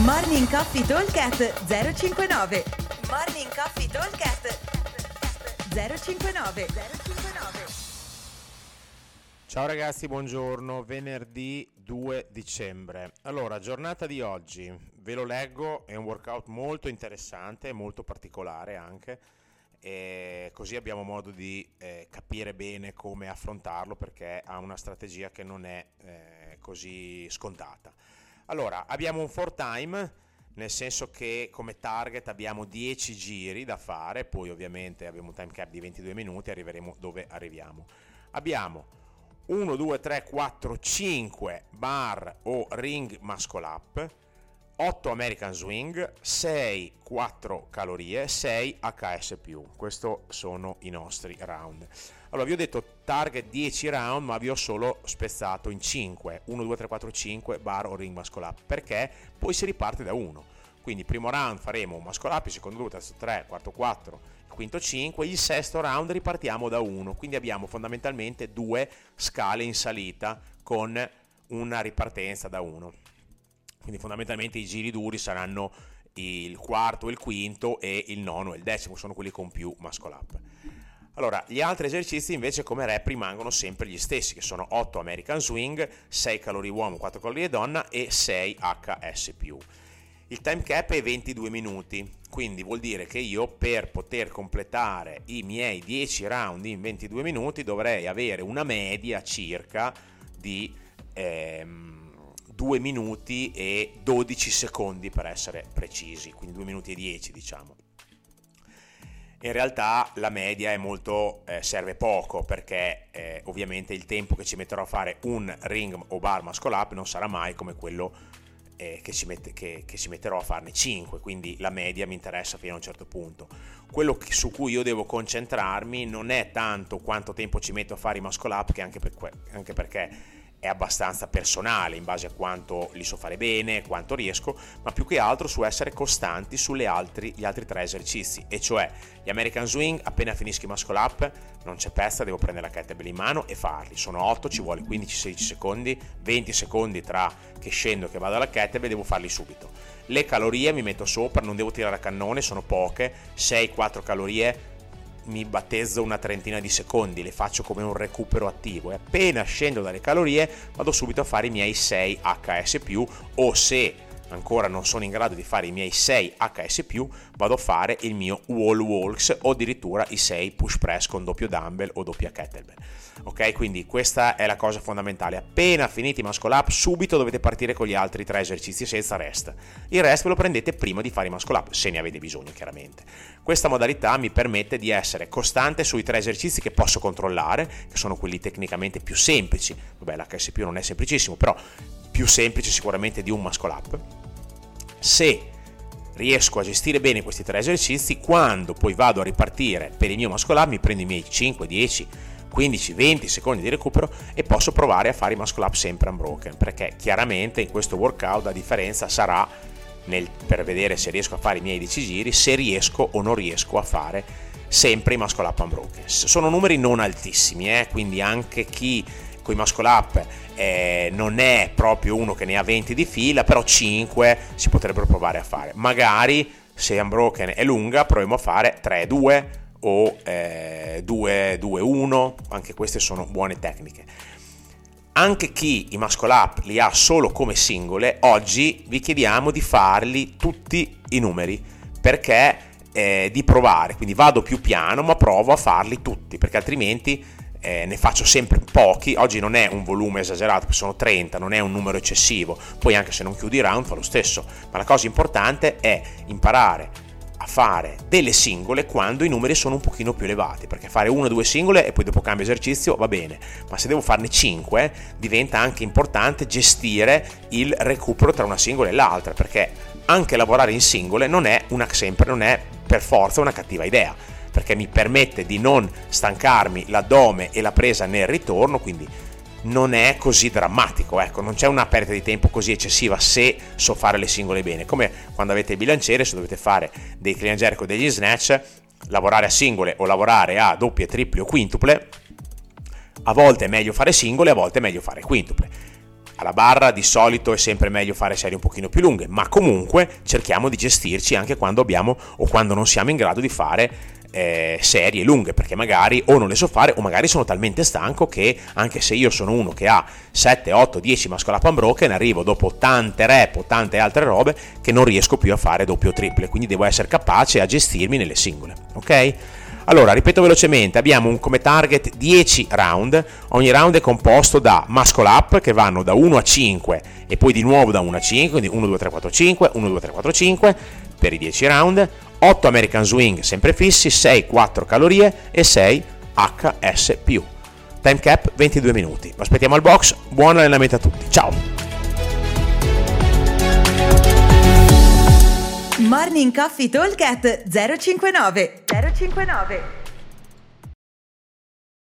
Morning Coffee Talkcast 059 Morning Coffee Talkcast 059 059 Ciao ragazzi, buongiorno, venerdì 2 dicembre. Allora, giornata di oggi, ve lo leggo, è un workout molto interessante, molto particolare anche, e così abbiamo modo di eh, capire bene come affrontarlo perché ha una strategia che non è eh, così scontata. Allora, abbiamo un for time, nel senso che come target abbiamo 10 giri da fare, poi ovviamente abbiamo un time cap di 22 minuti, arriveremo dove arriviamo. Abbiamo 1, 2, 3, 4, 5 bar o ring muscle up, 8 American Swing, 6 4 calorie, 6 HS+. Questi sono i nostri round. Allora vi ho detto target 10 round, ma vi ho solo spezzato in 5, 1 2 3 4 5 bar o ring muscle up, perché poi si riparte da 1. Quindi primo round faremo un muscle up, secondo 2, terzo 3, quarto 4, il quinto 5, il sesto round ripartiamo da 1. Quindi abbiamo fondamentalmente due scale in salita con una ripartenza da 1 quindi fondamentalmente i giri duri saranno il quarto, il quinto e il nono e il decimo, sono quelli con più muscle up. Allora, gli altri esercizi invece come rep rimangono sempre gli stessi, che sono 8 American Swing, 6 calorie uomo, 4 calorie donna e 6 HS+. Il time cap è 22 minuti, quindi vuol dire che io per poter completare i miei 10 round in 22 minuti dovrei avere una media circa di... Ehm, 2 minuti e 12 secondi per essere precisi, quindi 2 minuti e 10 diciamo. In realtà la media è molto, eh, serve poco perché eh, ovviamente il tempo che ci metterò a fare un ring o bar muscle up non sarà mai come quello eh, che, ci mette, che, che, ci metterò a farne 5, quindi la media mi interessa fino a un certo punto. Quello che, su cui io devo concentrarmi non è tanto quanto tempo ci metto a fare i muscle up, che anche, per, anche perché è abbastanza personale in base a quanto li so fare bene, quanto riesco, ma più che altro su essere costanti sugli altri, altri tre esercizi, e cioè gli American Swing, appena finisco i muscle up, non c'è pezza, devo prendere la kettlebell in mano e farli. Sono 8, ci vuole 15-16 secondi, 20 secondi tra che scendo e che vado alla kettlebell, devo farli subito. Le calorie mi metto sopra, non devo tirare a cannone, sono poche, 6-4 calorie mi battezzo una trentina di secondi, le faccio come un recupero attivo e appena scendo dalle calorie vado subito a fare i miei 6 HS+, o se ancora non sono in grado di fare i miei 6 HS+, vado a fare il mio wall walks o addirittura i 6 push press con doppio dumbbell o doppia kettlebell. Ok, quindi questa è la cosa fondamentale. Appena finiti i muscle up, subito dovete partire con gli altri tre esercizi senza rest. Il rest ve lo prendete prima di fare i muscle up, se ne avete bisogno chiaramente. Questa modalità mi permette di essere costante sui tre esercizi che posso controllare, che sono quelli tecnicamente più semplici. Vabbè, l'HSP non è semplicissimo, però più semplice sicuramente di un muscle up. Se riesco a gestire bene questi tre esercizi, quando poi vado a ripartire per il mio muscle up mi prendo i miei 5, 10, 15-20 secondi di recupero e posso provare a fare i muscle up sempre unbroken perché chiaramente in questo workout la differenza sarà nel, per vedere se riesco a fare i miei 10 giri se riesco o non riesco a fare sempre i muscle up unbroken sono numeri non altissimi eh? quindi anche chi con i muscle up eh, non è proprio uno che ne ha 20 di fila però 5 si potrebbero provare a fare. Magari se unbroken è lunga proviamo a fare 3-2 o eh, 2-2-1, anche queste sono buone tecniche. Anche chi i muscle up li ha solo come singole, oggi vi chiediamo di farli tutti i numeri perché eh, di provare, quindi vado più piano ma provo a farli tutti perché altrimenti eh, ne faccio sempre pochi, oggi non è un volume esagerato, sono 30, non è un numero eccessivo, poi anche se non chiudi il round fa lo stesso, ma la cosa importante è imparare a fare delle singole quando i numeri sono un pochino più elevati, perché fare una o due singole e poi dopo cambio esercizio va bene, ma se devo farne cinque diventa anche importante gestire il recupero tra una singola e l'altra, perché anche lavorare in singole non è una, sempre non è per forza una cattiva idea, perché mi permette di non stancarmi l'addome e la presa nel ritorno, quindi non è così drammatico, ecco, non c'è una perdita di tempo così eccessiva se so fare le singole bene, come quando avete il bilanciere, se dovete fare dei clean jerk o degli snatch, lavorare a singole o lavorare a doppie, triple o quintuple, a volte è meglio fare singole, a volte è meglio fare quintuple. alla barra di solito è sempre meglio fare serie un pochino più lunghe, ma comunque cerchiamo di gestirci anche quando abbiamo o quando non siamo in grado di fare eh, serie lunghe perché magari o non le so fare o magari sono talmente stanco che anche se io sono uno che ha 7, 8, 10 muscle up unbroken arrivo dopo tante rep o tante altre robe che non riesco più a fare doppio o triple quindi devo essere capace a gestirmi nelle singole ok? Allora, ripeto velocemente, abbiamo un, come target 10 round, ogni round è composto da muscle up che vanno da 1 a 5 e poi di nuovo da 1 a 5, quindi 1, 2, 3, 4, 5, 1, 2, 3, 4, 5 per i 10 round, 8 American Swing sempre fissi, 6 4 calorie e 6 HS+. Time cap 22 minuti. Aspettiamo al box, buon allenamento a tutti. Ciao! Morning Coffee Talk 059 059